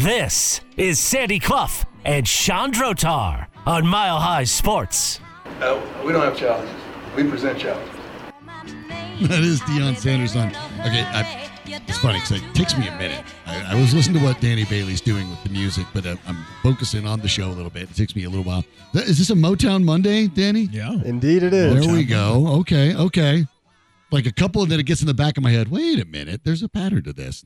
This is Sandy Clough and Chandrotar on Mile High Sports. Uh, we don't have challenges. We present challenges. That is Deion Sanders on. Okay, I, it's funny because it takes me a minute. I, I, was listening to what Danny Bailey's doing with the music, but I'm, I'm focusing on the show a little bit. It takes me a little while. Is this a Motown Monday, Danny? Yeah. Indeed, it is. There we go. Okay, okay. Like a couple, and then it gets in the back of my head. Wait a minute. There's a pattern to this.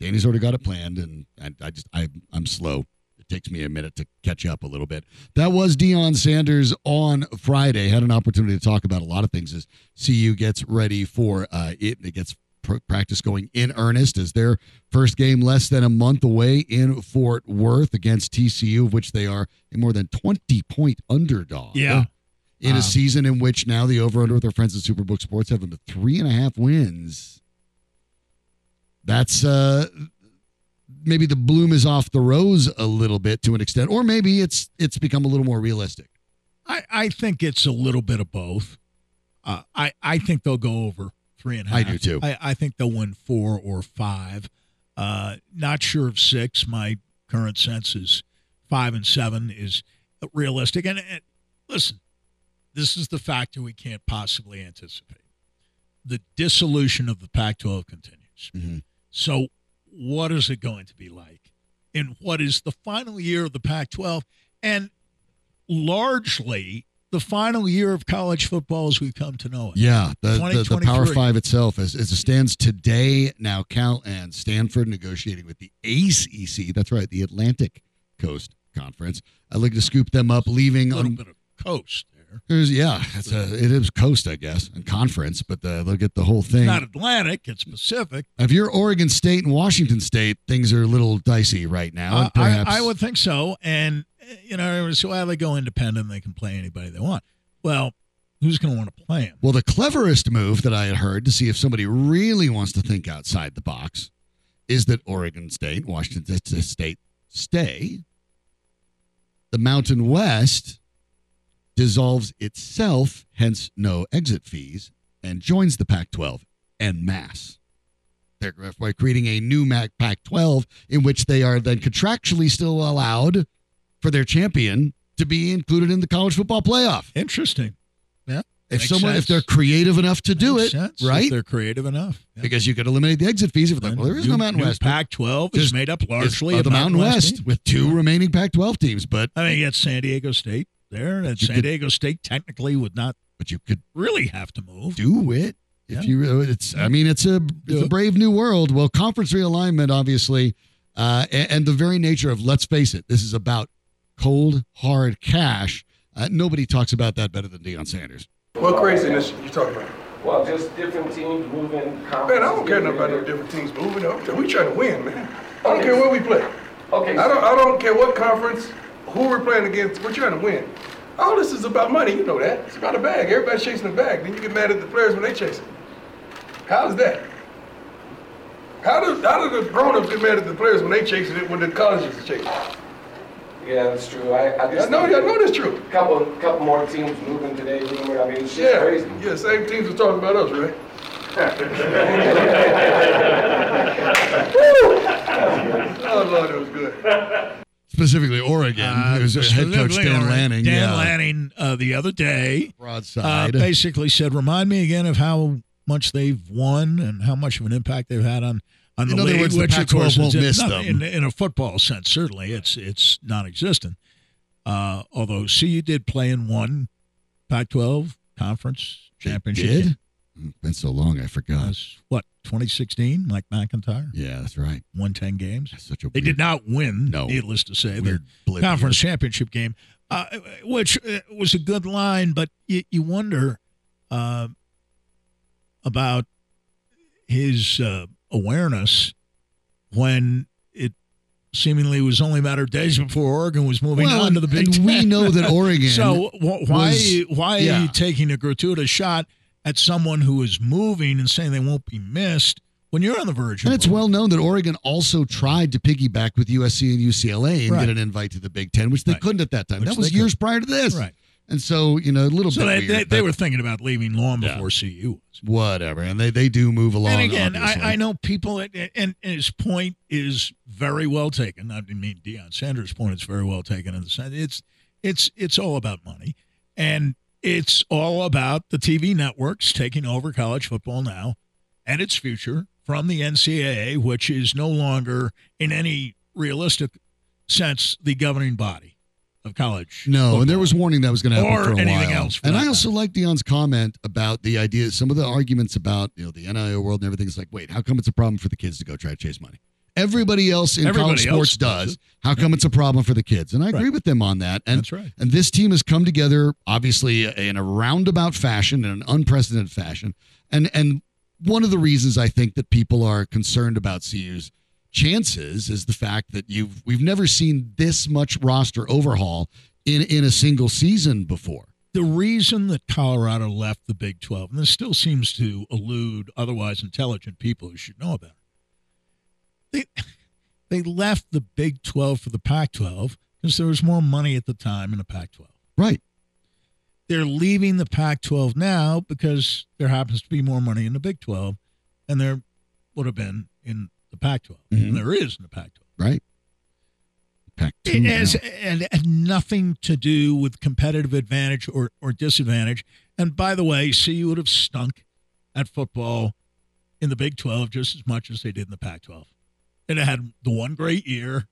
Danny's already got it planned, and I, I just I, I'm slow It takes me a minute to catch up a little bit. That was Deion Sanders on Friday. Had an opportunity to talk about a lot of things as CU gets ready for uh, it. It gets pr- practice going in earnest as their first game less than a month away in Fort Worth against TCU, of which they are a more than 20 point underdog. Yeah. In um, a season in which now the over under with our friends at Superbook Sports have them to three and a half wins. That's uh maybe the bloom is off the rose a little bit to an extent, or maybe it's it's become a little more realistic. I, I think it's a little bit of both. Uh, I I think they'll go over three and a half. I do too. I, I think they'll win four or five. Uh, not sure of six. My current sense is five and seven is realistic. And, and listen, this is the factor we can't possibly anticipate. The dissolution of the Pac-12 continues. Mm-hmm. So what is it going to be like in what is the final year of the Pac 12 and largely the final year of college football as we come to know it. Yeah, the, the, the Power Five itself, as, as it stands today, now Cal and Stanford negotiating with the ACC. That's right, the Atlantic Coast Conference. I'd like to scoop them up, leaving a little on bit of coast. There's, yeah, it's a, it is coast, I guess, and conference, but the, they'll get the whole thing. It's not Atlantic, it's Pacific. If you're Oregon State and Washington State, things are a little dicey right now. Uh, perhaps I, I, would think so. And you know, so well, they go independent, they can play anybody they want. Well, who's going to want to play them? Well, the cleverest move that I had heard to see if somebody really wants to think outside the box is that Oregon State, Washington State stay. The Mountain West dissolves itself, hence no exit fees, and joins the Pac 12 en masse. They're by creating a new Pac 12 in which they are then contractually still allowed for their champion to be included in the college football playoff. Interesting. Yeah. If someone, sense. if they're creative enough to do Makes it, sense. right? If they're creative enough, yeah. because you could eliminate the exit fees. If like, well, there is no Mountain West. Pac-12 is made up largely of the Mountain West, West with two remaining Pac-12 teams. But I mean, you got San Diego State there, and San could, Diego State technically would not. But you could really have to move. Do it if yeah. you. It's. I mean, it's a it's a brave new world. Well, conference realignment, obviously, uh, and, and, the very nature of let's face it, this is about cold hard cash. Uh, nobody talks about that better than Deion Sanders. What craziness you talking about? Well, just different teams moving. Man, I don't care nothing about no different teams moving. We trying to win, man. I don't okay. care where we play. Okay. I don't. I don't care what conference who we're playing against, we're trying to win. All this is about money, you know that. It's about a bag. Everybody's chasing a bag. Then you get mad at the players when they chase it. How's that? How do, how do the grown-ups get mad at the players when they chasing it when the colleges are chasing it? Yeah, that's true. I, I just I know, I know that's true. A couple, couple more teams moving today. Rumor. I mean, it's yeah, crazy. Yeah, same teams are talking about us, right? oh Lord, it was good specifically Oregon. Uh, it was head coach Dan Oregon. Lanning. Dan yeah. Lanning uh, the other day broadside uh, basically said, "Remind me again of how much they've won and how much of an impact they've had on." On in the league, words, which the Pac-12 won't in, miss no, them. In, in, a football sense, certainly it's it's non-existent. Uh, although CU did play in one Pac-12 conference championship. Did? Been so long, I forgot. Was, what 2016, Mike McIntyre. Yeah, that's right. Won 10 games. That's such a they did not win. No, needless to say, the conference championship game, uh, which uh, was a good line, but you, you wonder uh, about his uh, awareness when it seemingly was only a matter of days before Oregon was moving well, on to the Big Ten. We know that Oregon. so why was, why yeah. are you taking a gratuitous shot? At someone who is moving and saying they won't be missed when you're on the verge. And it's well known that Oregon also tried to piggyback with USC and UCLA and right. get an invite to the Big Ten, which they right. couldn't at that time. Which that was years could. prior to this. Right. And so, you know, a little so bit they, weird, they, they, were thinking about leaving long yeah. before CU was. Whatever. And they, they do move along. And again, I, I, know people, and, and his point is very well taken. I mean, Deion Sanders' point is very well taken in the sense it's it's it's all about money, and it's all about the TV networks taking over college football now and its future from the NCAA, which is no longer in any realistic sense the governing body of college. No, and there was warning that was going to happen Or for a anything while. else, and I also like Deion's comment about the idea, some of the arguments about you know the NIL world and everything. It's like, wait, how come it's a problem for the kids to go try to chase money? Everybody else in Everybody college else sports does does. How come it's a problem for the kids? And I agree Right. with them on that. And That's right. and this team has come together, obviously, in a roundabout fashion, in an unprecedented fashion. And and one of the reasons I think that people are concerned about CU's chances is the fact that you've we've never seen this much roster overhaul in in a single season before. the reason that Colorado left the Big 12, and this still seems to elude otherwise intelligent people who should know about it, they, they left the Big 12 for the Pac 12 because there was more money at the time in the Pac 12. Right. They're leaving the Pac 12 now because there happens to be more money in the Big 12 than there would have been in the Pac 12. Mhm. And there is in the Pac 12. Right. Pac two. It has and nothing to do with competitive advantage or, or disadvantage. And by the way, CU would have stunk at football in the Big 12 just as much as they did in the Pac 12. And it had the one great year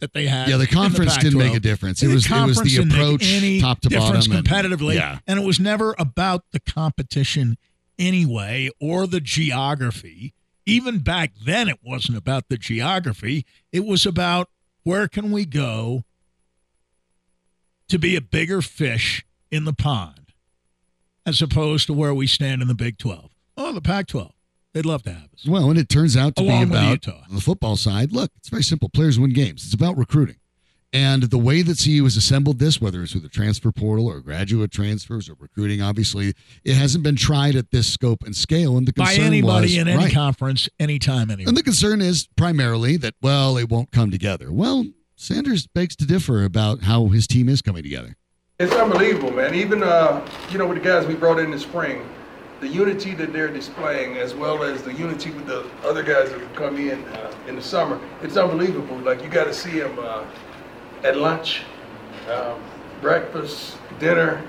that they had. Yeah, the conference didn't make a difference. It The was it was the approach top to bottom. and- competitively. yeah. And it was never about the competition anyway or the geography. Even back then, it wasn't about the geography. It was about where can we go to be a bigger fish in the pond as opposed to where we stand in the Big 12. Oh, the Pac 12. They'd love to have us. Well, and it turns out to Along be with about Utah. the football side. Look, it's very simple. Players win games. It's about recruiting. And the way that CU has assembled this, whether it's through the transfer portal or graduate transfers or recruiting, obviously, it hasn't been tried at this scope and scale. And the concern By anybody was, in any right. conference, anytime, anywhere. And the concern is primarily that, well, it won't come together. Well, Sanders begs to differ about how his team is coming together. It's unbelievable, man. Even uh, you know, with the guys we brought in the spring, the unity that they're displaying, as well as the unity with the other guys that have come in uh, in the summer, it's unbelievable. Like you got to see them uh, at lunch, um, breakfast, dinner,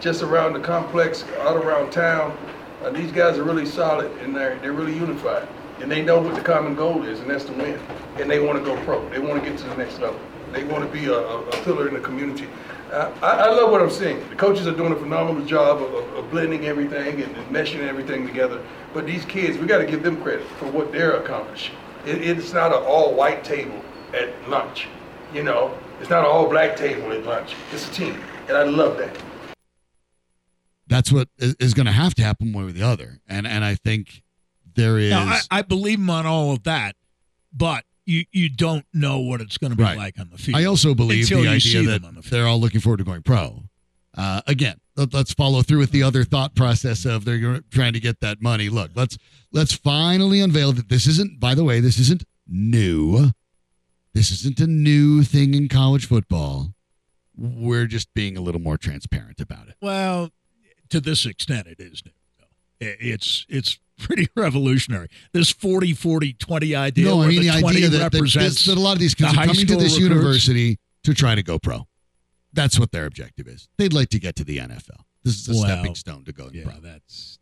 just around the complex, out around town. Uh, these guys are really solid and they're they're really unified, and they know what the common goal is, and that's to win. And they want to go pro. They want to get to the next level. They want to be a, a pillar in the community. I, I love what I'm seeing. The coaches are doing a phenomenal job of, of, of blending everything and, and meshing everything together. But these kids, we got to give them credit for what they're accomplishing. It, it's not an all-white table at lunch. You know, it's not an all-black table at lunch. It's a team, and I love that. That's what is, is going to have to happen one way or the other. And and I think there is. Now, I, I believe him on all of that, but you, you don't know what it's going to be Right. like on the field. I also believe the idea that the they're all looking forward to going pro. Uh, again, let, us follow through with the other thought process of they're trying to get that money. Look, let's let's finally unveil that this isn't. By the way, this isn't new. This isn't a new thing in college football. We're just being a little more transparent about it. Well, to this extent, it is new. It's it's pretty revolutionary. This 40 40 20 idea no, I mean the, the idea that, that, this- that a lot of these kids the are coming to this recruits. university to try to go pro. That's what their objective is. They'd like to get to the NFL. This is a Well, stepping stone to going yeah, pro. that's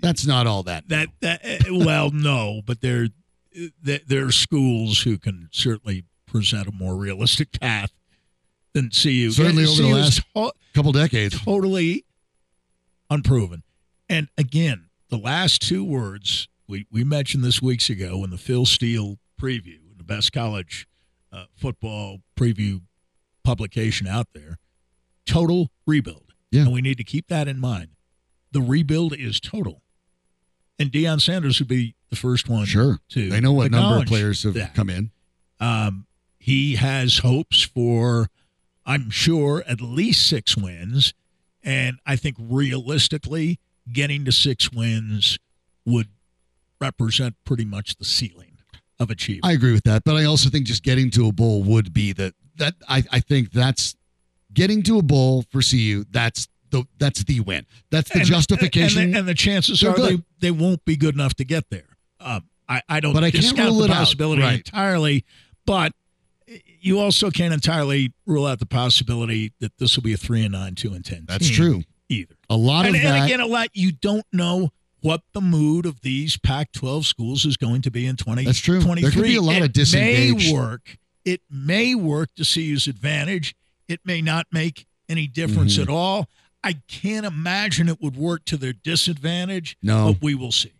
That's not all that. that that eh, well, no, but there there there are schools who can certainly present a more realistic path than CU. Certainly over the last- to- couple decades. totally unproven. And again, the last two words we, we mentioned this weeks ago in the Phil Steele preview, the best college uh, football preview publication out there total rebuild. Yeah. And we need to keep that in mind. The rebuild is total. And Deion Sanders would be the first one Sure. to They know what number of players have that. come in. Um, he has hopes for, I'm sure, at least six wins. And I think realistically, getting to six wins would represent pretty much the ceiling of achievement. I agree with that, but I also think just getting to a bowl would be that that I, I think that's getting to a bowl for CU. That's the that's the win. That's the And- justification. And the, and the chances They're are they, good. they won't be good enough to get there. Um, I, I don't But I can't rule the it out. Right. entirely, but you also can't entirely rule out the possibility that this will be a three and nine, two and ten. That's true. Either. A lot And, of and that. again, a lot you don't know what the mood of these Pac-12 schools is going to be in 2023. That's true. There could be a lot it of disengaged- May work. It may work to CU's advantage. It may not make any difference Mm-hmm. at all. I can't imagine it would work to their disadvantage. No. but we will see.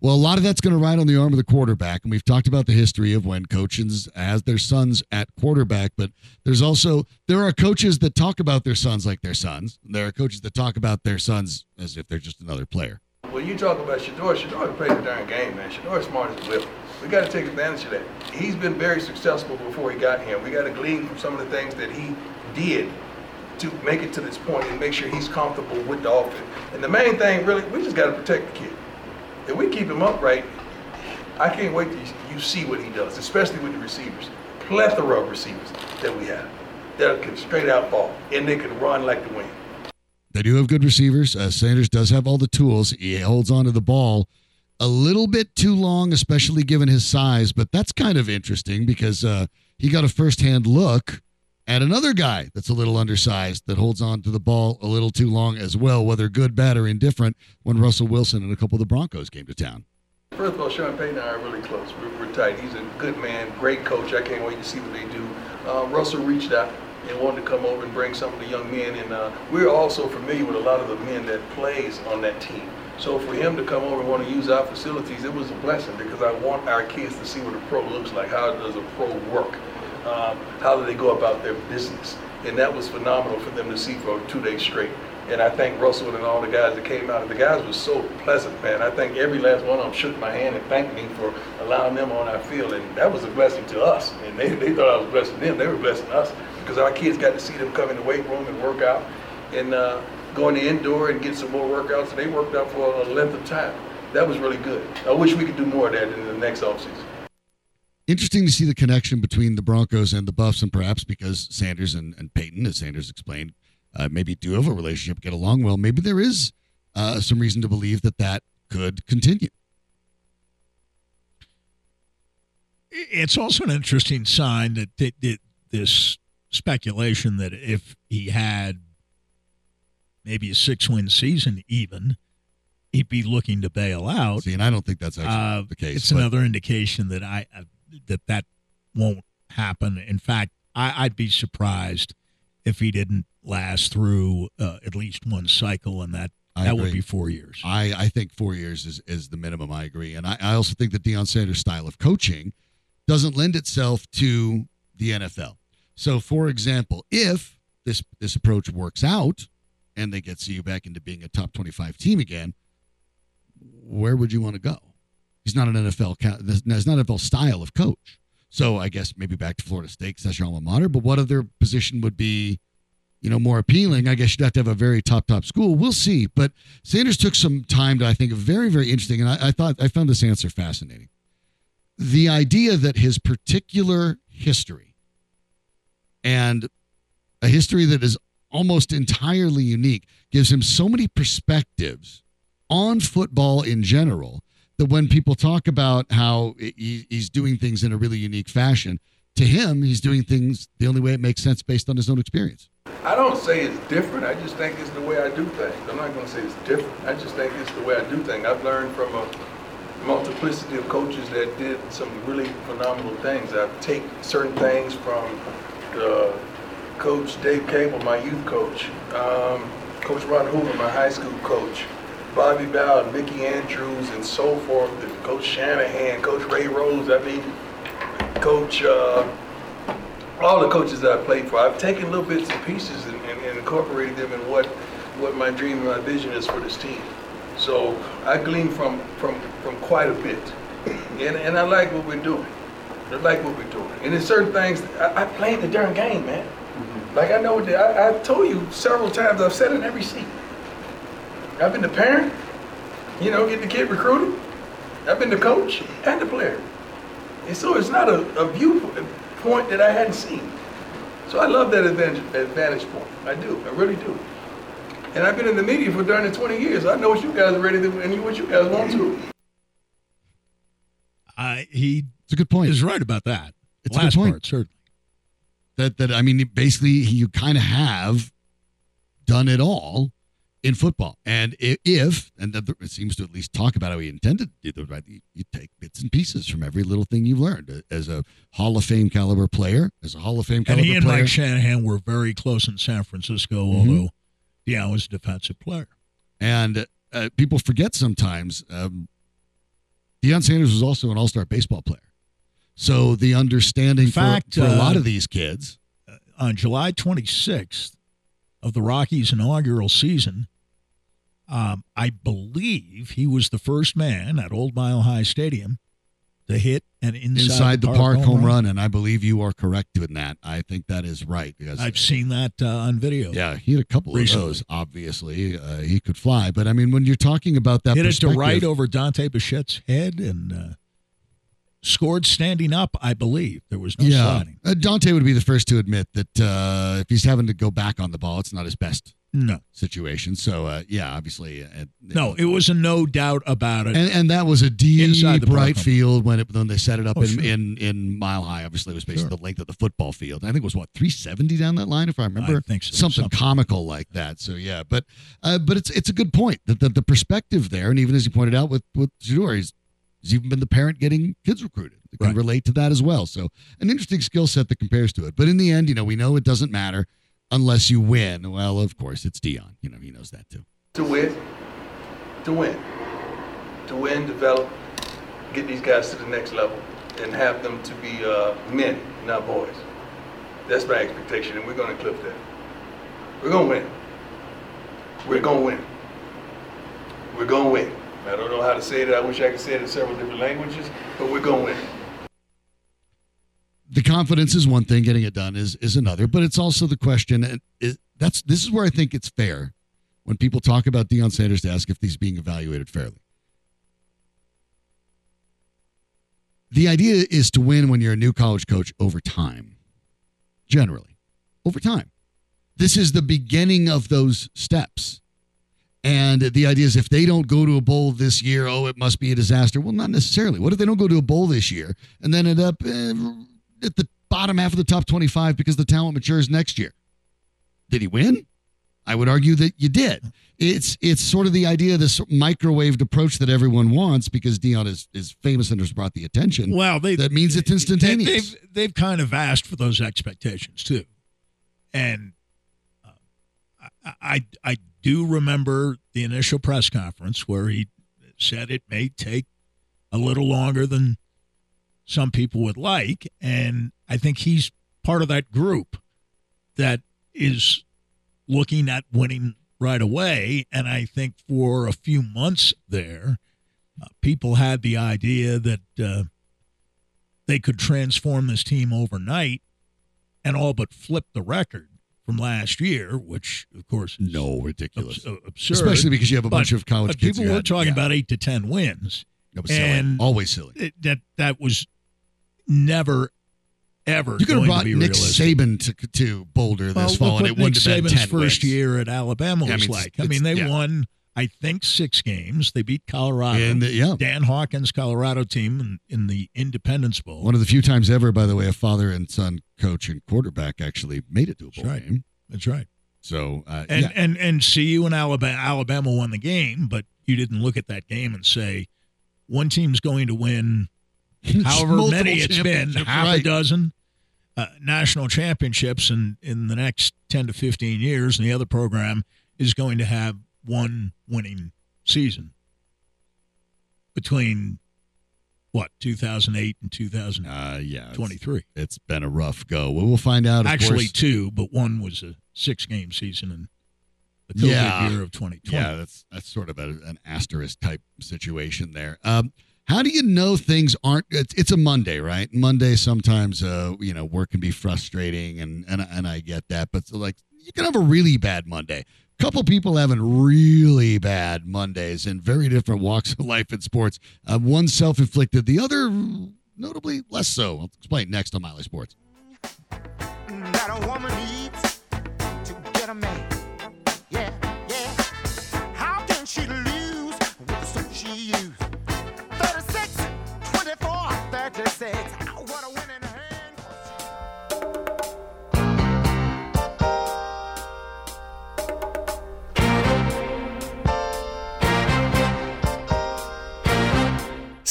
Well, a lot of that's going to ride on the arm of the quarterback. And we've talked about the history of when coaches has their sons at quarterback, but there's also there are coaches that talk about their sons like their sons. There are coaches that talk about their sons as if they're just another player. Well, you talk about Shedeur, Shedeur can play the darn game, man. Shedeur is smart as a whip. We got to take advantage of that. He's been very successful before he got here. We got to glean from some of the things that he did to make it to this point and make sure he's comfortable with the offense. And the main thing, really, we just got to protect the kid. If we keep him upright, I can't wait to you- see what he does, especially with the receivers. Plethora of receivers that we have that can straight out ball and they can run like the wind. They do have good receivers. Uh, Sanders does have all the tools. He holds on to the ball a little bit too long, especially given his size. But that's kind of interesting because uh, he got a firsthand look at another guy that's a little undersized that holds on to the ball a little too long as well, whether good, bad, or indifferent, when Russell Wilson and a couple of the Broncos came to town. First of all, Sean Payton and I are really close. We're, we're tight. He's a good man, great coach. I can't wait to see what they do. Uh, Russell reached out and wanted to come over and bring some of the young men, and uh, we're also familiar with a lot of the men that plays on that team. So for him to come over and want to use our facilities, it was a blessing because I want our kids to see what a pro looks like. How does a pro work? Um, how do they go about their business? And that was phenomenal for them to see for two days straight. And I thank Russell and all the guys that came out. The guys were so pleasant, man. I think every last one of them shook my hand and thanked me for allowing them on our field. And that was a blessing to us. And they, they thought I was blessing them. They were blessing us because our kids got to see them come in the weight room and work out and uh, go in the indoor and get some more workouts. And they worked out for a length of time. That was really good. I wish we could do more of that in the next offseason. Interesting to see the connection between the Broncos and the Buffs, and perhaps because Sanders and, and Payton, as Sanders explained, uh, maybe do have a relationship, get along well. Maybe there is uh, some reason to believe that that could continue. It's also an interesting sign that, that, that this speculation that if he had maybe a six-win season, even he'd be looking to bail out. See, and I don't think that's actually Uh, the case. It's but- another indication that I uh, that that won't happen. In fact, I, I'd be surprised if he didn't last through uh, at least one cycle, and that I that would be four years. I, I think four years is, is the minimum. I agree. And I, I also think that Deion Sanders' style of coaching doesn't lend itself to the NFL. So, for example, if this this approach works out and they get CU back into being a top 25 team again, where would you want to go? He's not an NFL, he's not an NFL style of coach. So I guess maybe back to Florida State 'cause that's your alma mater. But what other position would be, you know, more appealing? I guess you'd have to have a very top top school. We'll see. But Sanders took some time to I think very very interesting, and I, I thought I found this answer fascinating. The idea that his particular history and a history that is almost entirely unique gives him so many perspectives on football in general that when people talk about how he, he's doing things in a really unique fashion, to him, he's doing things the only way it makes sense based on his own experience. I don't say it's different. I just think it's the way I do things. I'm not going to say it's different. I just think it's the way I do things. I've learned from a multiplicity of coaches that did some really phenomenal things. I take certain things from the coach Dave Cable, my youth coach, um, Coach Ron Hoover, my high school coach, Bobby and Mickey Andrews, and so forth. and Coach Shanahan, Coach Ray Rhodes. I mean, Coach. Uh, all the coaches that I played for, I've taken little bits and pieces and, and, and incorporated them in what, what my dream and my vision is for this team. So I glean from, from, from quite a bit. And, and I like what we're doing. I like what we're doing. And there's certain things, I, I played the darn game, man. Like I know, I, I told you several times, I've said it in every seat. I've been the parent, you know, getting the kid recruited. I've been the coach and the player. And so it's not a, a viewpoint that I hadn't seen. So I love that advantage, advantage point. I do. I really do. And I've been in the media for darn 20 years. I know what you guys are ready to and what you guys want to. I, he It's a good point. He's right about that. It's a good point. part, certainly. that that I mean, basically, you kind of have done it all in football. And if and it seems to at least talk about how he intended to do it, right? You, you take bits and pieces from every little thing you've learned as a Hall of Fame caliber player, as a Hall of Fame And caliber he and player. Mike Shanahan were very close in San Francisco, Mhm. although Deion was a defensive player. And uh, people forget sometimes um, Deion Sanders was also an all star baseball player. So the understanding In fact, for, for a lot uh, of these kids, On July 26th of the Rockies' inaugural season, um, I believe he was the first man at Old Mile High Stadium to hit an inside, inside, the park, home run. and I believe you are correct in that. I think that is right because I've seen that uh, on video. Yeah, he had a couple Recently. of those. Obviously, uh, he could fly. But I mean, when you're talking about that, hit it to right over Dante Bichette's head and uh, scored standing up. I believe there was no yeah, sliding. uh, Dante would be the first to admit that uh, if he's having to go back on the ball, it's not his best No, situation. So, uh, yeah, obviously, uh, no, it was a no doubt about it. And, and that was a deep right field when it when they set it up Oh, in, sure. in in mile high. Obviously, it was basically Sure. the length of the football field. I think it was what three seventy down that line, if I remember. I think so, something, something. comical like that. So yeah, but uh, but it's it's a good point that the, the perspective there, and even as you pointed out with with Shedeur, he's, he's even been the parent getting kids recruited. That can Right. relate to that as well. So an interesting skill set that compares to it. But in the end, you know, we know it doesn't matter unless you win. Well, of course, it's Deion. You know, he knows that too. To win. To win. To win, develop, get these guys to the next level, and have them to be uh, men, not boys. That's my expectation, and we're going to clip that. We're going to win. We're going to win. We're going to win. I don't know how to say it. I wish I could say it in several different languages, but we're going the confidence is one thing, getting it done is is another. But it's also the question. And is, that's this is where I think it's fair when people talk about Deion Sanders to ask if he's being evaluated fairly. The idea is to win when you're a new college coach over time, generally, over time. This is the beginning of those steps. And the idea is if they don't go to a bowl this year, oh, it must be a disaster. Well, not necessarily. What if they don't go to a bowl this year and then end up eh, at the bottom half of the top 25 because the talent matures next year? Did he win? I would argue that you did. It's it's sort of the idea of this microwaved approach that everyone wants because Deion is, is famous and has brought the attention. Well, they that means it's instantaneous. They, have they've kind of asked for those expectations too, and I, I do remember the initial press conference where he said it may take a little longer than some people would like, and I think he's part of that group that is looking at winning right away. And I think for a few months there, uh, people had the idea that. Uh, they could transform this team overnight and all but flip the record from last year, which of course is no, ridiculous. abs- absurd. Especially because you have a bunch of college kids. people were had- talking yeah, about eight to ten wins. that was silly. and- always silly. It- that that was never ever You could have brought Nick realistic. Saban to, to Boulder Well, this fall, and it wouldn't have been ten first wins. year at Alabama Yeah, I was mean, like. I mean, they yeah. won, I think, six games. They beat Colorado. And the- yeah, Dan Hawkins' Colorado team in, in the Independence Bowl. one of the few times ever, by the way, a father and son coach and quarterback actually made it to a bowl That's right. game. That's right. So uh, And yeah, and and CU and Alabama Alabama won the game, but you didn't look at that game and say one team's going to win however many it's been, half a dozen uh, national championships in, in the next 10 to 15 years, and the other program is going to have one winning season between what 2008 and 2023. Uh, yeah, it's, it's been a rough go. Well, we'll find out. Of Actually, course. two, but one was a six-game season in the COVID Yeah. year of 2020. yeah, that's that's sort of a, an asterisk type situation there. Um, how do you know things aren't? It's, it's a Monday, right? Monday sometimes, uh, you know, work can be frustrating, and and and I get that, but so like you can have a really bad Monday couple people having really bad Mondays in very different walks of life and sports. Uh, one self inflicted, the other notably less so. I'll explain next on Mile High Sports. Yeah, yeah. 36, 24, 36.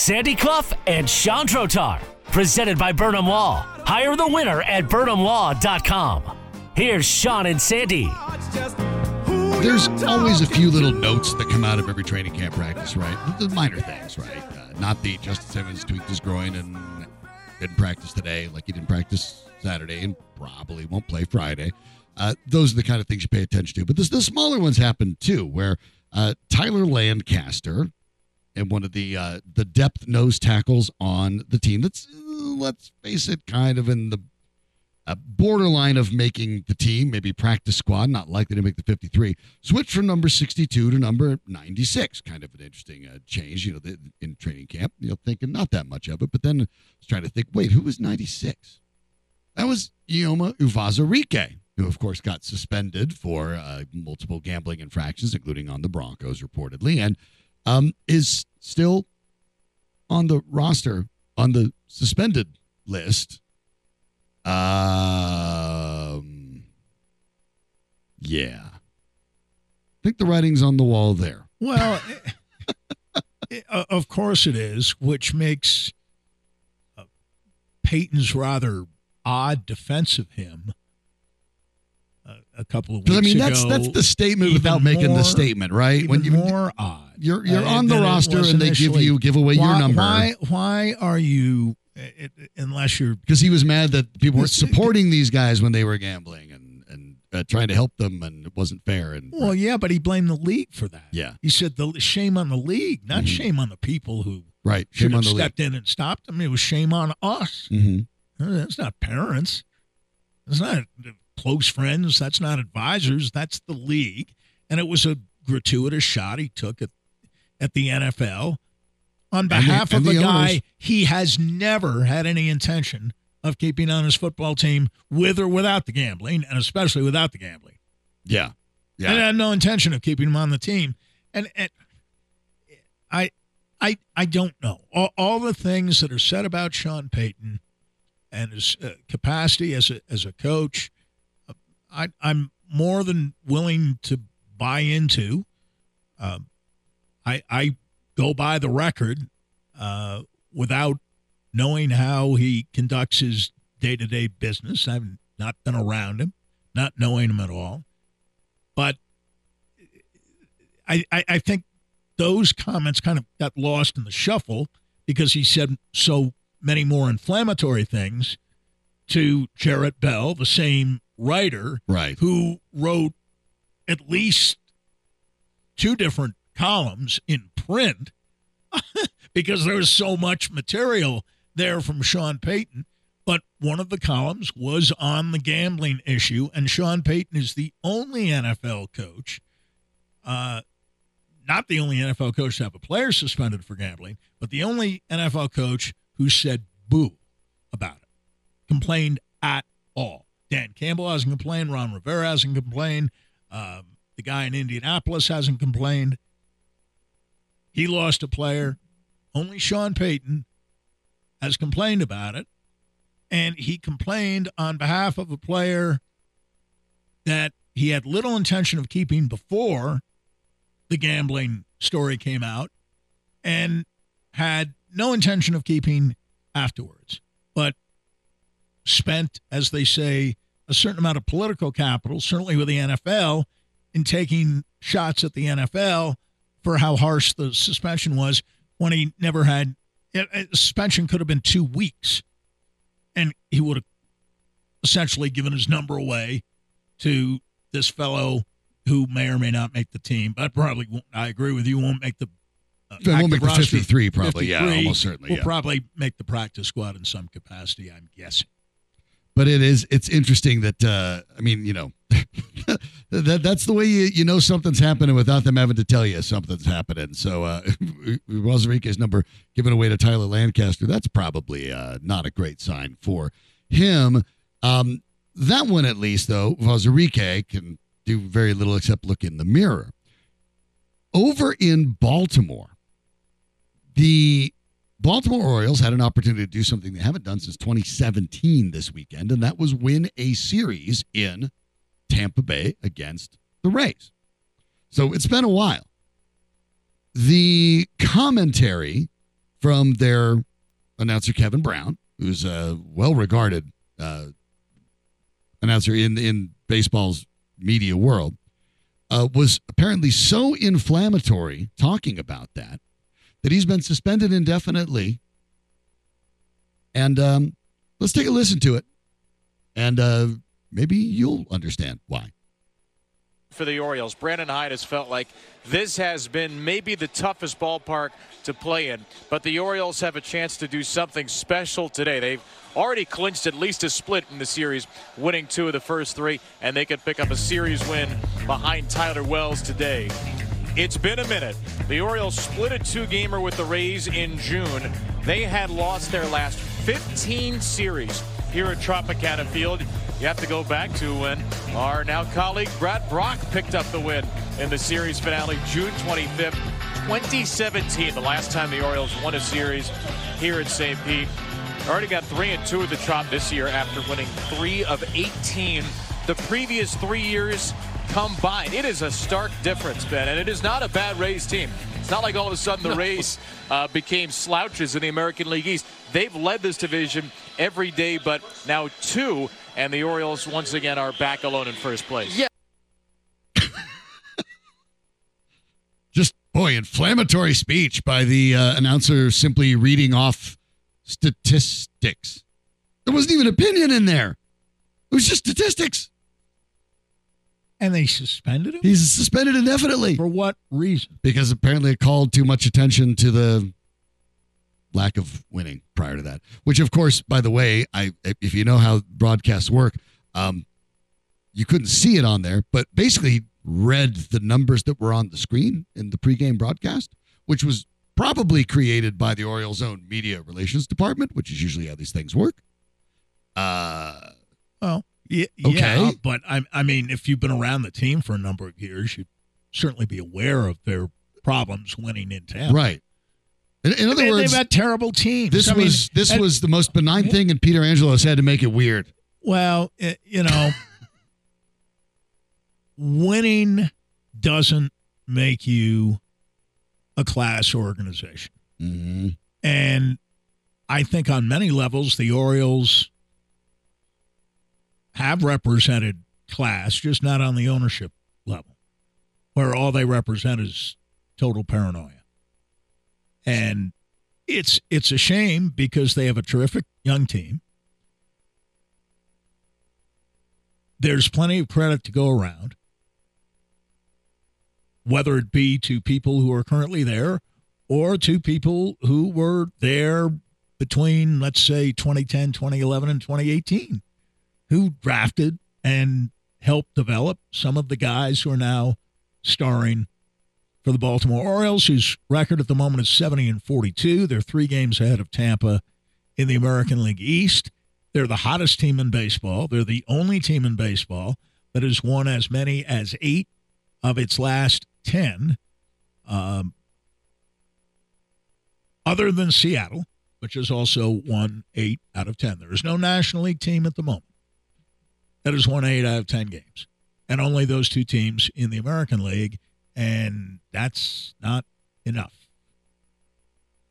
Sandy Clough and Sean Chandrotar. Presented by Burnham Law. Hire the winner at burnhamlaw.com. Here's Sean and Sandy. There's always a few little notes that come out of every training camp practice, right? The minor things, right? Uh, not the Justin Simmons tweaked his groin and didn't practice today, like he didn't practice Saturday and probably won't play Friday. Uh, those are the kind of things you pay attention to. But this, the smaller ones happen too, where uh, Tyler Lancaster and one of the uh, the depth nose tackles on the team. That's let's face it, kind of in the uh, borderline of making the team, maybe practice squad, not likely to make the 53. Switch from number 62 to number 96. Kind of an interesting uh, change, you know, the, in training camp. You know, thinking not that much of it, but then I was trying to think, wait, who was 96? That was Eyioma Uwazurike, who of course got suspended for uh, multiple gambling infractions, including on the Broncos reportedly, and um, is still on the roster on the suspended list. Um, yeah, I think the writing's on the wall there. Well, it- uh, of course it is, which makes uh, Payton's rather odd defense of him a couple of weeks Because I mean, that's ago that's the statement without making more- the statement, right? Even you more odd. you're you're uh, on the roster and they give you give away why, your number Why? Why are you? It, unless you're because he was mad that people weren't supporting these guys when they were gambling and and uh, trying to help them, and it wasn't fair. And well, yeah, but he blamed the league for that. yeah, He said the shame on the league, not Mhm. shame on the people who right. Shame on the league. stepped in and stopped them It was shame on us. hmm Uh, That's not parents. That's not close friends. That's not advisors. That's the league. And it was a gratuitous shot he took at, at the NFL on behalf and of the a guy owners. he has never had any intention of keeping on his football team with or without the gambling, and especially without the gambling. Yeah, yeah. And I had no intention of keeping him on the team. And, and I, I, I don't know all, all the things that are said about Sean Payton and his uh, capacity as a as a coach. I, I'm more than willing to buy into. Um, I, I go by the record uh, without knowing how he conducts his day to day business. I've not been around him, not knowing him at all. But I, I, I think those comments kind of got lost in the shuffle because he said so many more inflammatory things to Jarrett Bell, the same writer right. who wrote at least two different columns in print because there was so much material there from Sean Payton. But one of the columns was on the gambling issue, and Sean Payton is the only NFL coach, uh, not the only NFL coach to have a player suspended for gambling, but the only NFL coach who said boo about it, complained at all. Dan Campbell hasn't complained. Ron Rivera hasn't complained. Um, the guy in Indianapolis hasn't complained. He lost a player. Only Sean Payton has complained about it. And he complained on behalf of a player that he had little intention of keeping before the gambling story came out and had no intention of keeping afterwards. But spent, as they say, a certain amount of political capital, certainly with the NFL, in taking shots at the NFL for how harsh the suspension was when he never had. It, it- suspension could have been two weeks, and he would have essentially given his number away to this fellow who may or may not make the team. But probably, won't, I agree with you, won't make the. Uh, won't make the 53 probably. Yeah, almost certainly. Will Yeah. probably make the practice squad in some capacity. I'm guessing. But it is it's interesting that uh I mean, you know, that that's the way you you know something's happening without them having to tell you something's happening. So uh number given away to Tyler Lancaster, that's probably uh not a great sign for him. Um that one at least though, Uwazurike can do very little except look in the mirror. Over in Baltimore, the Baltimore Orioles had an opportunity to do something they haven't done since 2017 this weekend, and that was win a series in Tampa Bay against the Rays. So it's been a while. The commentary from their announcer, Kevin Brown, who's a well regarded uh, announcer in, in baseball's media world, uh, was apparently so inflammatory talking about that that he's been suspended indefinitely. And um, let's take a listen to it, and uh, maybe you'll understand why. For the Orioles, Brandon Hyde has felt like this has been maybe the toughest ballpark to play in, but the Orioles have a chance to do something special today. They've already clinched at least a split in the series, winning two of the first three, and they could pick up a series win behind Tyler Wells today. It's been a minute. The Orioles split a two gamer with the Rays in June. They had lost their last 15 series here at Tropicana Field. You have to go back to when our now colleague Brad Brach picked up the win in the series finale June 25th, 2017, the last time the Orioles won a series here at St. Pete. Already got three and two at the Trop this year after winning three of 18 the previous three years combined. It is a stark difference, Ben, and it is not a bad Rays team. It's not like all of a sudden the Rays uh, became slouches in the American League East. They've led this division every day, but now two, and the Orioles once again are back alone in first place. Yeah. Just, boy, inflammatory speech by the uh, announcer simply reading off statistics. There wasn't even opinion in there, it was just statistics. And they suspended him? He's suspended indefinitely. For what reason? Because apparently it called too much attention to the lack of winning prior to that. Which, of course, by the way, I if you know how broadcasts work, um, you couldn't see it on there, but basically read the numbers that were on the screen in the pregame broadcast, which was probably created by the Orioles' own media relations department, which is usually how these things work. Uh, well, yeah, Okay. yeah, but I, I mean, if you've been around the team for a number of years, you'd certainly be aware of their problems winning in town. right. In, in other words, they've had terrible teams. this I mean, was this and- was the most benign thing, and Peter Angelo had to make it weird. Well, eh, you know, winning doesn't make you a class organization. Mm-hmm. And I think on many levels, the Orioles have represented class, just not on the ownership level, where all they represent is total paranoia. And it's it's a shame because they have a terrific young team. There's plenty of credit to go around, whether it be to people who are currently there or to people who were there between, let's say, 2010, 2011, and 2018, who drafted and helped develop some of the guys who are now starring for the Baltimore Orioles, whose record at the moment is 70 and 42. They're three games ahead of Tampa in the American League East. They're the hottest team in baseball. They're the only team in baseball that has won as many as eight of its last 10. Um, other than Seattle, which has also won eight out of 10. There is no National League team at the moment that has won eight out of 10 games, and only those two teams in the American League, and that's not enough.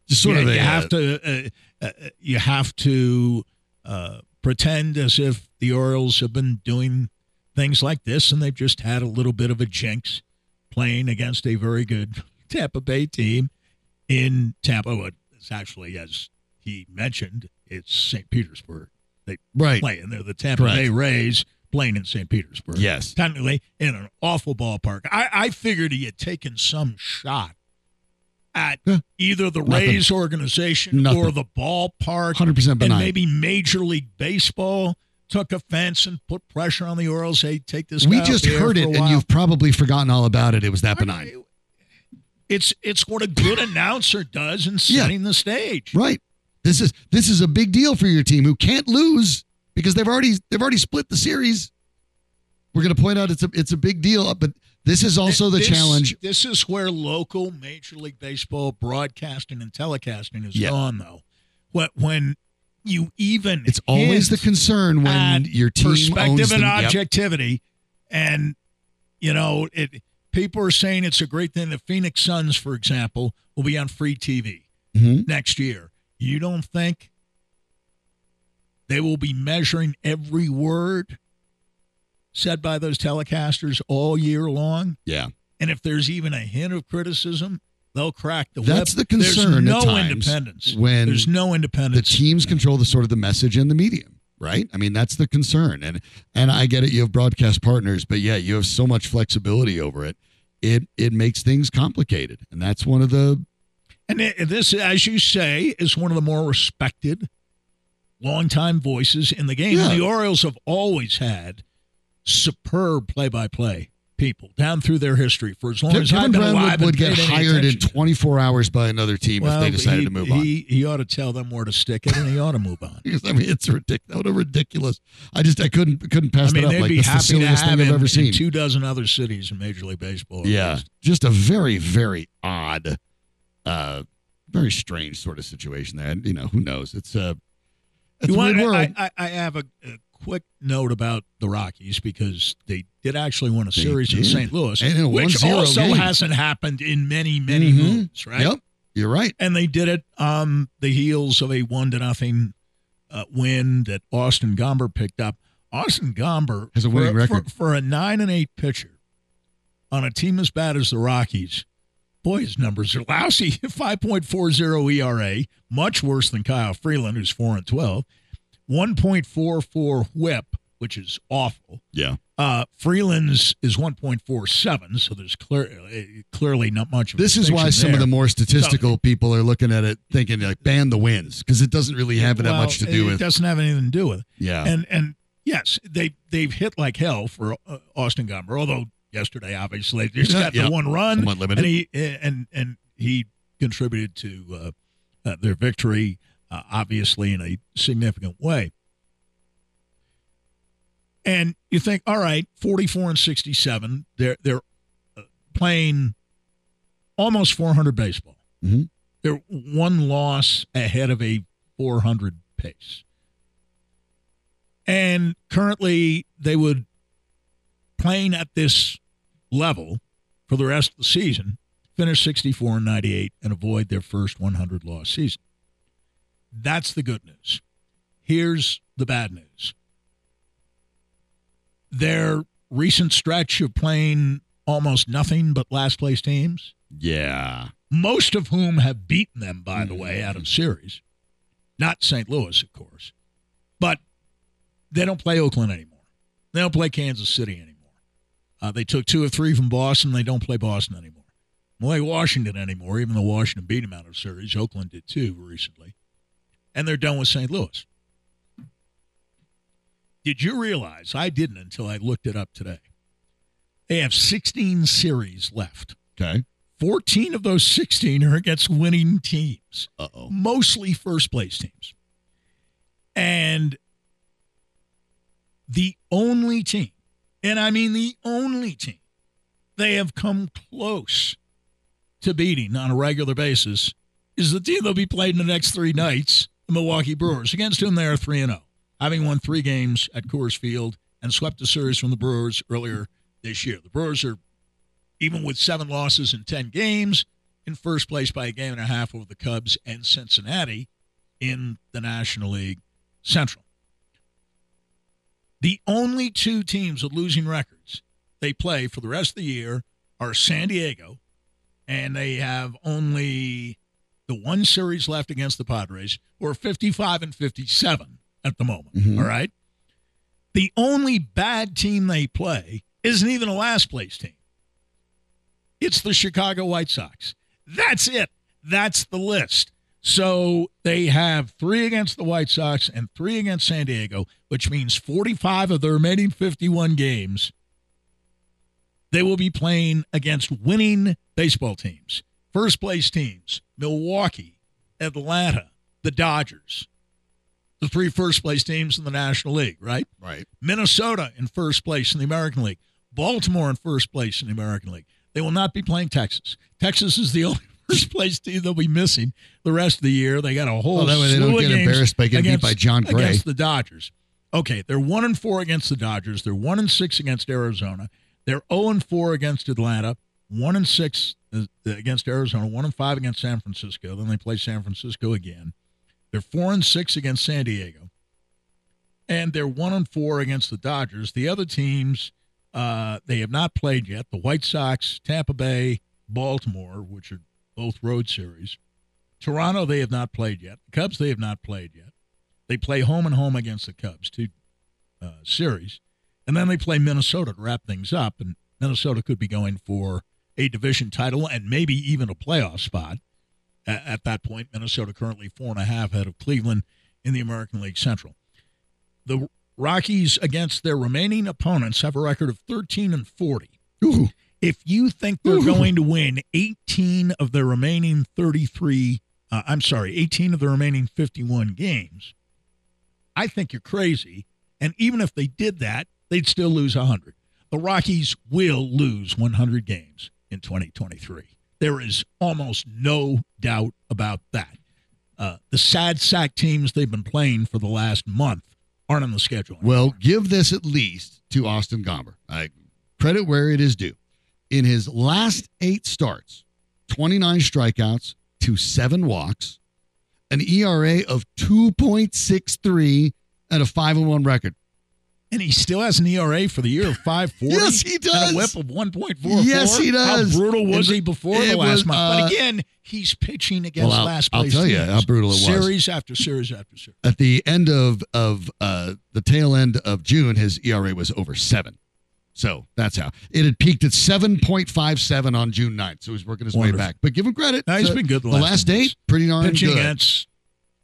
Just sort you, of a, you uh, have to uh, uh, you have to uh, pretend as if the Orioles have been doing things like this, and they've just had a little bit of a jinx playing against a very good Tampa Bay team in Tampa. It's actually, as he mentioned, it's St. Petersburg. They right. play, and they're the Tampa Correct. Bay Rays playing in St. Petersburg. Yes. technically in an awful ballpark. I, I figured he had taken some shot at Yeah. either the Nothing. Rays organization Nothing. or the ballpark. 100% benign. And maybe Major League Baseball took offense and put pressure on the Orioles. Hey, take this. we just heard it, and you've probably forgotten all about it. It was that benign. It's it's what a good announcer does in Yeah. setting the stage. Right. This is this is a big deal for your team who can't lose because they've already they've already split the series. We're going to point out it's a it's a big deal, but this is also the This- challenge. This is where local Major League Baseball broadcasting and telecasting is Yeah. gone, though. When, when you even It's always the concern when your team perspective and them. Yep. objectivity, and you know, it. People are saying it's a great thing. The Phoenix Suns, for example, will be on free TV Mhm. next year. You don't think they will be measuring every word said by those telecasters all year long? Yeah. And if there's even a hint of criticism, they'll crack the That's the concern There's no independence. when there's no independence. the teams control the sort of the message and the medium right i mean that's the concern and and i get it you have broadcast partners but yeah you have so much flexibility over it it it makes things complicated and that's one of the And this, as you say, is one of the more respected, longtime voices in the game. Yeah. The Orioles have always had superb play-by-play people down through their history for as long as kevin I've been brown alive would, would get hired in 24 hours by another team well, if they decided he, to move on He, he ought to tell them where to stick it, and he ought to move on. because i mean it's ridiculous what a ridiculous i just i couldn't couldn't pass I mean, that up they'd like be that's the happy to have thing i've him ever in seen two dozen other cities in Major League Baseball. yeah just a very very odd uh very strange sort of situation there you know who knows it's a, it's You a want- weird world I, I, I have a, a quick note about the Rockies because they did actually win a They series in. St. Louis, And which also game. hasn't happened in many, many Mhm. moons, right? Yep, you're right. And they did it on the heels of a one to nothing uh, win that Austin Gomber picked up. Austin Gomber Has a winning for, record. for, for a nine and eight pitcher on a team as bad as the Rockies. Boy, his numbers are lousy. 5.40 ERA, much worse than Kyle Freeland, who's 4 and 12. 1.44 whip, which is awful. Yeah. Uh, Freeland's is 1.47, so there's clear, uh, clearly not much of a This is why distinction some of the more statistical people are looking at it thinking like ban the wins because it doesn't really have that much to do it with doesn't have anything to do with it. yeah. And and yes, they they've hit like hell for uh, Austin Gomber. Although yesterday, obviously, they just got yeah. the one run, Somewhat limited. and he and and he contributed to uh, uh, their victory, uh, obviously in a significant way. And you think, all right, forty-four and sixty-seven, they're they're uh, playing almost four hundred baseball. Mhm. They're one loss ahead of a four hundred pace. And currently, they would playing at this level for the rest of the season, finish 64 and 98 and avoid their first 100 loss season. That's the good news. Here's the bad news. Their recent stretch of playing almost nothing but last place teams, yeah. most of whom have beaten them, by the mm-hmm. way, out of series. Not St. Louis, of course. But they don't play Oakland anymore. They don't play Kansas City anymore. Uh, they took two or three from Boston. They don't play Boston anymore. Play Washington anymore, even though Washington beat them out of series. Oakland did too recently. And they're done with St. Louis. Did you realize? I didn't until I looked it up today. They have 16 series left. Okay. 14 of those 16 are against winning teams, Uh oh. mostly first place teams. And the only team, and I mean the only team, they have come close to beating on a regular basis is the team they'll be playing in the next three nights, the Milwaukee Brewers, against whom they are 3 0, having won three games at Coors Field and swept a series from the Brewers earlier this year. The Brewers are even with seven losses in 10 games, in first place by a game and a half over the Cubs and Cincinnati in the National League Central. The only two teams with losing records they play for the rest of the year are San Diego, and they have only the one series left against the Padres, who are 55 and 57 at the moment. Mhm. All right. The only bad team they play isn't even a last place team. It's the Chicago White Sox. That's it. That's the list. So they have three against the White Sox and three against San Diego, which means 45 of the remaining 51 games they will be playing against winning baseball teams, first place teams, Milwaukee, Atlanta, the Dodgers. the three first place teams in the National League, right? Right. Minnesota in first place in the American League. Baltimore in first place in the American League. They will not be playing Texas. Texas is the only first place team they'll be missing the rest of the year. They got a whole Well, that way they don't of get embarrassed by getting beat by Jon Gray. against the Dodgers. Okay, they're one and four against the Dodgers. They're one and six against Arizona. They're zero and four against Atlanta. One and six uh, against Arizona. One and five against San Francisco. Then they play San Francisco again. They're four and six against San Diego, and they're one and four against the Dodgers. The other teams uh, they have not played yet. The White Sox, Tampa Bay, Baltimore, which are both road series. Toronto they have not played yet. The Cubs they have not played yet. They play home and home against the Cubs, two uh, series, and then they play Minnesota to wrap things up. And Minnesota could be going for a division title and maybe even a playoff spot. At that point, Minnesota currently four and a half ahead of Cleveland in the American League Central. The Rockies against their remaining opponents have a record of 13 and 40. Ooh. If you think they're going to win 18 of their remaining 33, uh, I'm sorry, 18 of the remaining 51 games, I think you're crazy. And even if they did that, they'd still lose 100. The Rockies will lose 100 games in 2023. There is almost no doubt about that. Uh, the sad sack teams they've been playing for the last month aren't on the schedule. anymore. Well, give this at least to Austin Gomber. I credit where it is due. In his last eight starts, 29 strikeouts to seven walks, an ERA of 2.63, and a 5 and 1 record. And he still has an ERA for the year of 540. Yes, he does. And a whip of 1.44. Yes, he does. How brutal was And he before the last was, month? uh, but again, he's pitching against Well, I'll- last I'll place. tell you teams. how brutal it was. Series after series after series. At the end of of uh, the tail end of June, his ERA was over seven. So that's how it had peaked at 7.57 on June 9th. So he's working his Wonderful. way back. But give him credit. No, he's The- been good the The last eight, pretty darn Pitching good. against,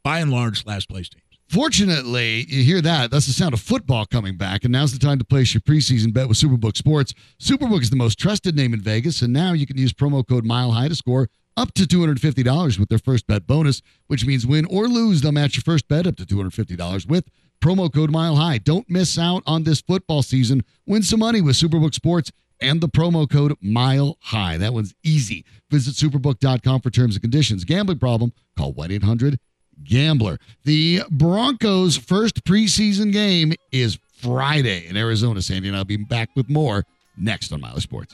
by and large, last place teams. Fortunately, you hear that. That's the sound of football coming back. And now's the time to place your preseason bet with Superbook Sports. Superbook is the most trusted name in Vegas. And now you can use promo code Mile High to score up to $250 with their first bet bonus, which means win or lose, they'll match your first bet up to $250 with promo code Mile High. Don't miss out on this football season. Win some money with Superbook Sports and the promo code Mile High. That one's easy. Visit superbook.com for terms and conditions. Gambling problem? Call 1 800 Gambler. The Broncos' first preseason game is Friday in Arizona, Sandy, and I'll be back with more next on Mile Sports.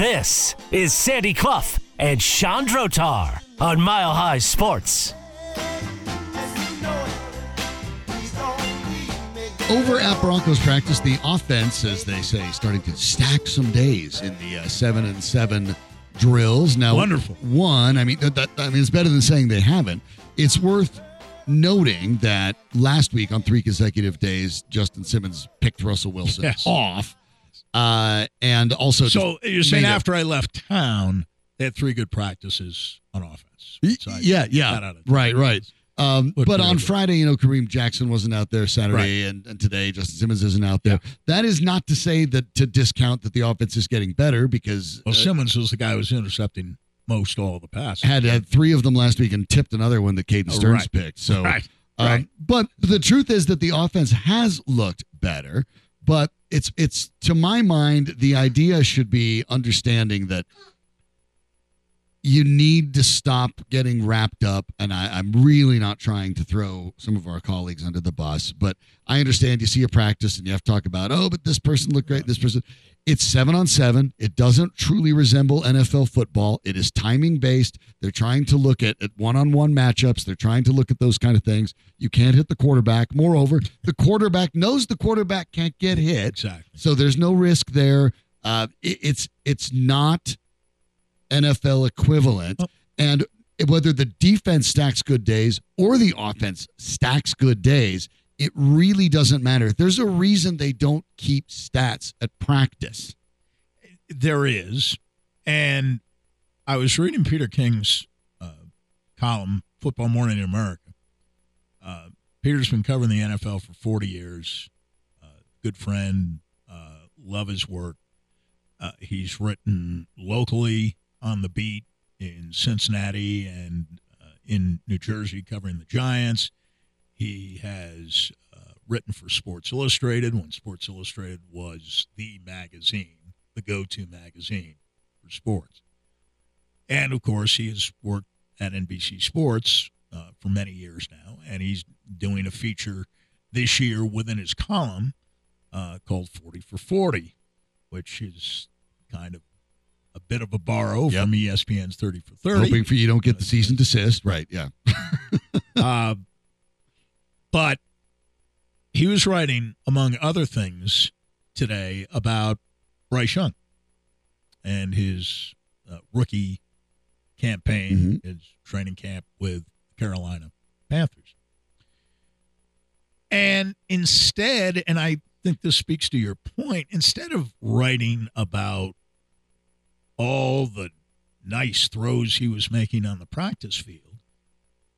This is Sandy Clough and Sean Drotar on Mile High Sports. And you know it. Please don't leave me. Over at Broncos practice, the offense, as they say, starting to stack some days in the uh, seven and seven drills. Now, Wonderful. One, I mean, that, that- I mean, it's better than saying they haven't. It's worth noting that last week on three consecutive days, Justin Simmons picked Russell Wilson Yes. off, uh, and also So you're saying after I left town, they had three good practices on offense. So yeah, yeah, right, right. Um, But on good. Friday, you know, Kareem Jackson wasn't out there Saturday, and, and today Justin Simmons isn't out there. That is not to say that to discount that the offense is getting better because Well, uh, Simmons was the guy who was intercepting most all the passes. had had three of them last week and tipped another one that Caden Oh, right. picked. So, Right, um, right. but the truth is that the offense has looked better. But it's it's to my mind the idea should be understanding that you need to stop getting wrapped up. And I, I'm really not trying to throw some of our colleagues under the bus, but I understand you see a practice and you have to talk about, oh, but this person looked great. This person, it's seven on seven. It doesn't truly resemble NFL football. It is timing based. They're trying to look at one on one matchups. They're trying to look at those kind of things. You can't hit the quarterback. Moreover, the quarterback knows the quarterback can't get hit. Exactly. So there's no risk there. Uh, it, it's it's not NFL equivalent, and whether the defense stacks good days or the offense stacks good days, it really doesn't matter. There's a reason they don't keep stats at practice. There is, And I was reading Peter King's uh, column, Football Morning in America. Uh, Peter's been covering the NFL for 40 years. Uh, good friend, uh, love his work. Uh, he's written locally on the beat in Cincinnati and uh, in New Jersey covering the Giants. He has uh, written for Sports Illustrated when Sports Illustrated was the magazine, the go to magazine for sports. And of course, he has worked at NBC Sports uh, for many years now, and he's doing a feature this year within his column uh, called 40 for 40, which is kind of a bit of a borrow Yep. from ESPN's 30 for 30. Hoping for you don't get the season and desist. Right. Yeah. Uh, but he was writing, among other things, today about Bryce Young and his uh, rookie campaign, his training camp with Carolina Panthers. And instead, and I think this speaks to your point, instead of writing about all the nice throws he was making on the practice field,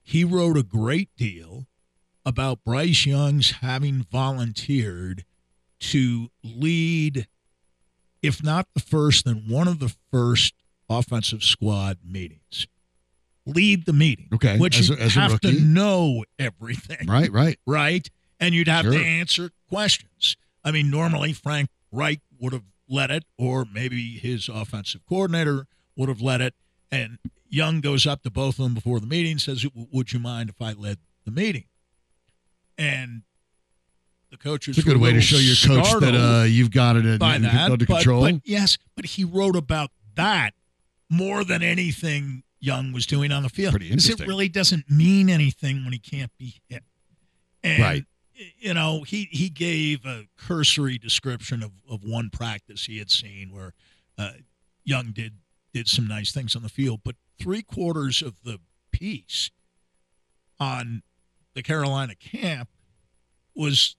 he wrote a great deal about Bryce Young's having volunteered to lead, if not the first, then one of the first offensive squad meetings. Lead the meeting. Okay, Which as you a- as a have to know everything Right. Right. right? And you'd have Sure. to answer questions. I mean, normally Frank Reich would have led it, or maybe his offensive coordinator would have led it. And Young goes up to both of them before the meeting, says, "Would you mind if I led the meeting?" And the coaches It's a good way to show your coach that uh, you've got it in, by in- that. under but, control. but yes, but he wrote about that more than anything Young was doing on the field. Pretty interesting. It really doesn't mean anything when he can't be hit. And, Right. You know, he he gave a cursory description of, of one practice he had seen where uh, Young did did some nice things on the field, but three quarters of the piece on the Carolina camp was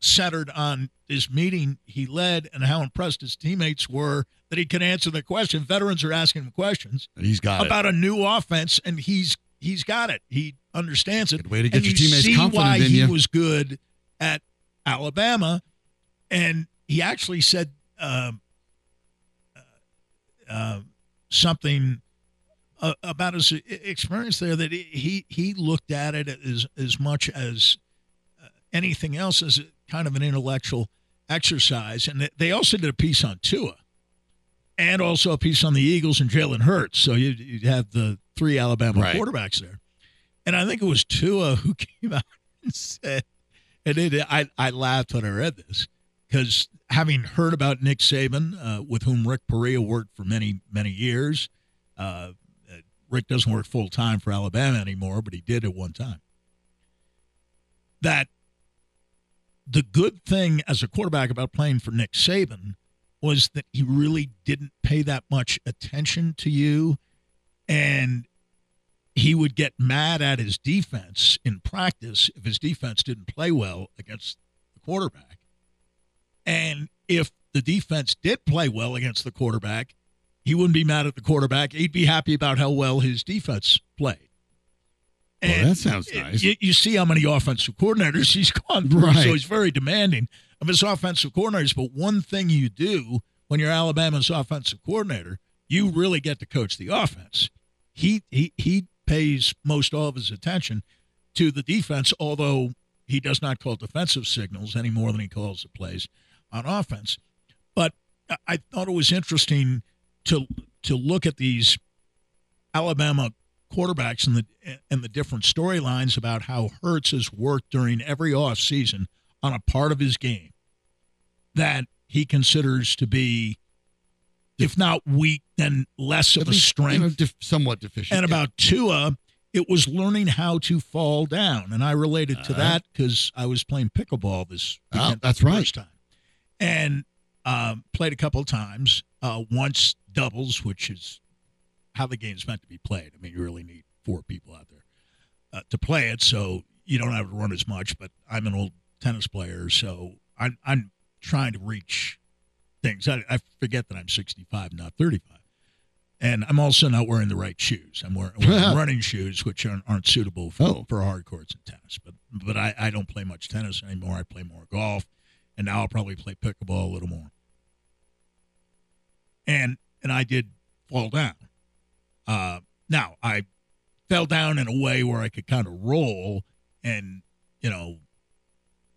centered on this meeting he led and how impressed his teammates were that he could answer the question. Veterans are asking him questions He's got about a new offense, and he's he's got it. He understands it. Good way to get and your you teammates see confident why he you. was good at Alabama, and he actually said um, uh, uh, something uh, about his experience there that he he looked at it as as much as uh, anything else as kind of an intellectual exercise. And they- also did a piece on Tua, and also a piece on the Eagles and Jalen Hurts. So you you have the three Alabama Right. quarterbacks there, and I think it was Tua who came out and said, and it, I I laughed when I read this because having heard about Nick Saban, uh, with whom Rick Perea worked for many many years. Uh, Rick doesn't work full time for Alabama anymore, but he did at one time. That the good thing as a quarterback about playing for Nick Saban was that he really didn't pay that much attention to you and he would get mad at his defense in practice if his defense didn't play well against the quarterback. And if the defense did play well against the quarterback, he wouldn't be mad at the quarterback. He'd be happy about how well his defense played. Well, that sounds nice. You, you see how many offensive coordinators he's gone through, Right. so he's very demanding of his offensive coordinators. But one thing you do when you're Alabama's offensive coordinator, you really get to coach the offense. He he he pays most all of his attention to the defense, although he does not call defensive signals any more than he calls the plays on offense. But I thought it was interesting to to look at these Alabama quarterbacks and the and the different storylines about how Hurts has worked during every off season on a part of his game that he considers to be, if not weak, then less of a strength. you know, def- somewhat deficient. And about Tua, it was learning how to fall down, and I related to Uh-huh. that because I was playing pickleball this Oh, that's right. First time, and um, played a couple of times. Uh, once doubles, which is how the game's meant to be played. I mean, you really need four people out there uh, to play it, so you don't have to run as much. But I'm an old tennis player, so I'm I'm trying to reach things. I, I forget that I'm 65, not 35. And I'm also not wearing the right shoes. I'm wearing, wearing running shoes, which aren't, aren't suitable for, Oh. for hard courts and tennis. But but I, I don't play much tennis anymore. I play more golf, and now I'll probably play pickleball a little more. And and I did fall down. Uh, now I fell down in a way where I could kind of roll and you know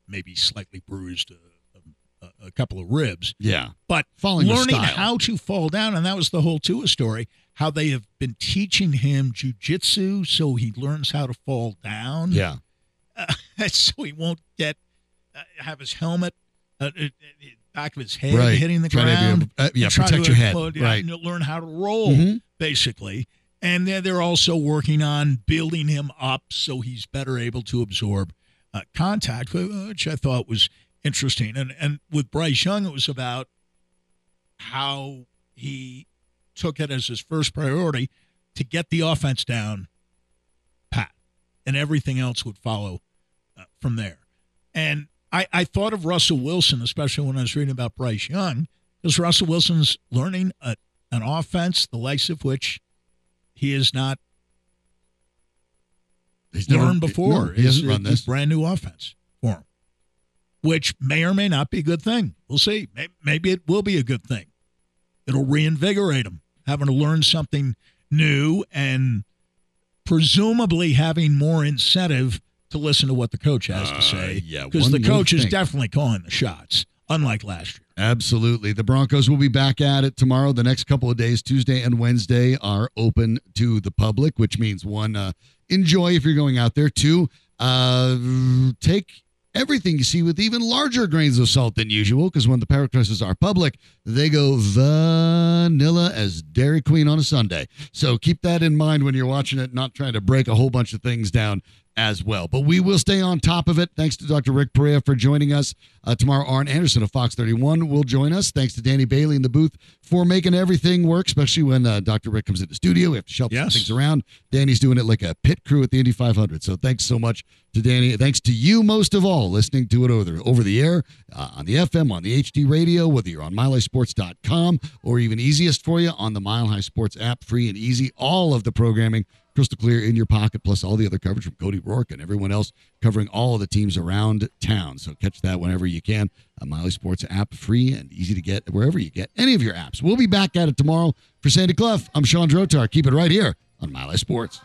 maybe slightly bruised a, a, a couple of ribs Yeah. but Falling learning how to fall down and that was the whole Tua story how they have been teaching him jujitsu so he learns how to fall down Yeah. so he won't get uh, have his helmet uh, uh, uh, back of his head Right. hitting the Try to ground able- uh, yeah, protect to your head. yeah, Right. and learn how to roll Mhm. basically and they're, they're also working on building him up so he's better able to absorb uh, contact which i thought was interesting and and with bryce young it was about how he took it as his first priority to get the offense down pat and everything else would follow uh, from there and I, I thought of russell wilson especially when i was reading about bryce young because russell wilson's learning a, an offense the likes of which he has not He's never learned before. No, he hasn't run this. brand new offense for him, which may or may not be a good thing. We'll see. Maybe it will be a good thing. It'll reinvigorate him, having to learn something new and presumably having more incentive to listen to what the coach has Uh, to say. yeah, because the coach is think. definitely calling the shots, unlike last year. Absolutely. The Broncos will be back at it tomorrow. The next couple of days, Tuesday and Wednesday, are open to the public, which means one, uh, enjoy if you're going out there. Two, uh, take everything you see with even larger grains of salt than usual, because when the parrot presses are public, they go vanilla as Dairy Queen on a Sunday. So keep that in mind when you're watching it, not trying to break a whole bunch of things down as well. But we will stay on top of it. Thanks to Dr. Rick Perea for joining us. Uh, tomorrow, Arn Anderson of Fox 31 will join us. Thanks to Danny Bailey in the booth for making everything work, especially when uh, Dr. Rick comes into the studio. We have to shuffle Yes. things around. Danny's doing it like a pit crew at the Indy 500. So thanks so much to Danny. Thanks to you most of all listening to it over the, over the air, uh, on the FM, on the HD radio, whether you're on MileHighSports.com or even easiest for you on the Mile High Sports app, free and easy. All of the programming crystal clear in your pocket, plus all the other coverage from Cody Rourke and everyone else covering all the teams around town. So catch that whenever you can. A Mile High Sports app, free and easy to get wherever you get any of your apps. We'll be back at it tomorrow. For Sandy Clough, I'm Sean Drotar. Keep it right here on Mile High Sports.